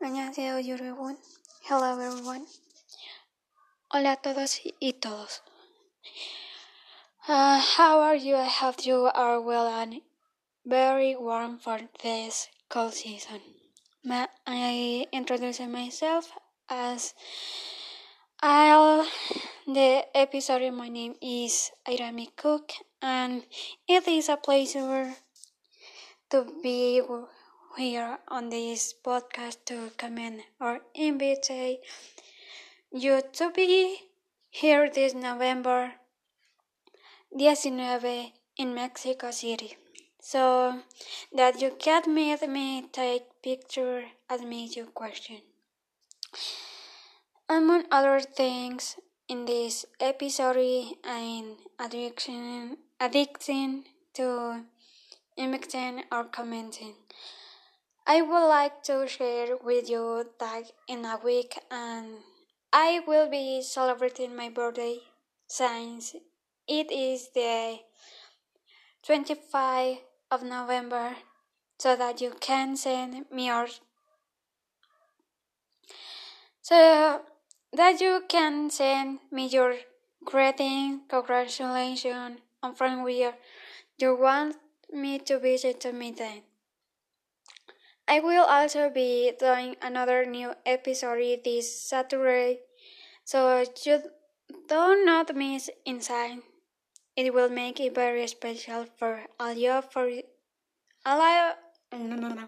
안녕하세요, everyone. Hello, everyone. Hola a todos y todos. Uh, how are you? I hope you are well and very warm for this cold season. Ma- I introduce myself as I'll the episode. My name is Irami Cook, and it is a pleasure to be here on this podcast to comment or invite you to be here this November 19 in Mexico City. So that you can meet me, take picture, ask me your question. Among other things, in this episode, I'm addiction, addiction to imitating or commenting. I would like to share with you that in a week and I will be celebrating my birthday since it is the 25th of November so that you can send me your so that you can send me your greeting, congratulations, and from where you want me to visit me then. I will also be doing another new episode this Saturday, so you do not miss inside. It will make it very special for all you for all you,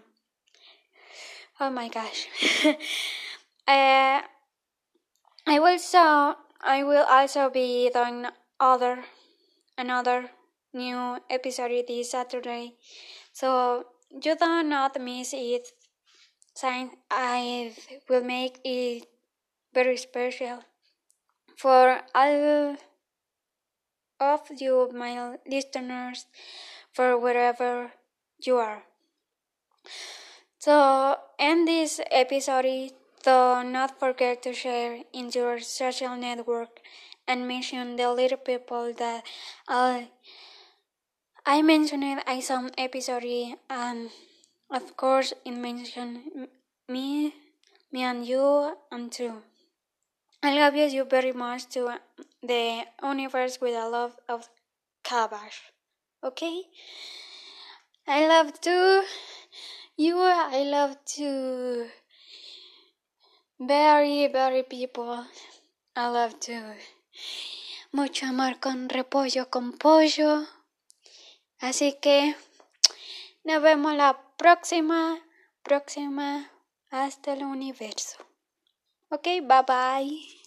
Oh my gosh. uh, I will so I will also be doing other another new episode this Saturday. So you do not miss it. I will make it very special for all of you, my listeners, for wherever you are. So, end this episode, do not forget to share in your social network and mention the little people that I, I mentioned in some episode and of course it mentioned me, me and you and too. I love you very much to the universe with a love of cabbage. Okay? I love to you I love to very very people. I love to mucho amor con repollo con pollo. Así que nos vemos la próxima, próxima, hasta el universo. Ok, bye bye.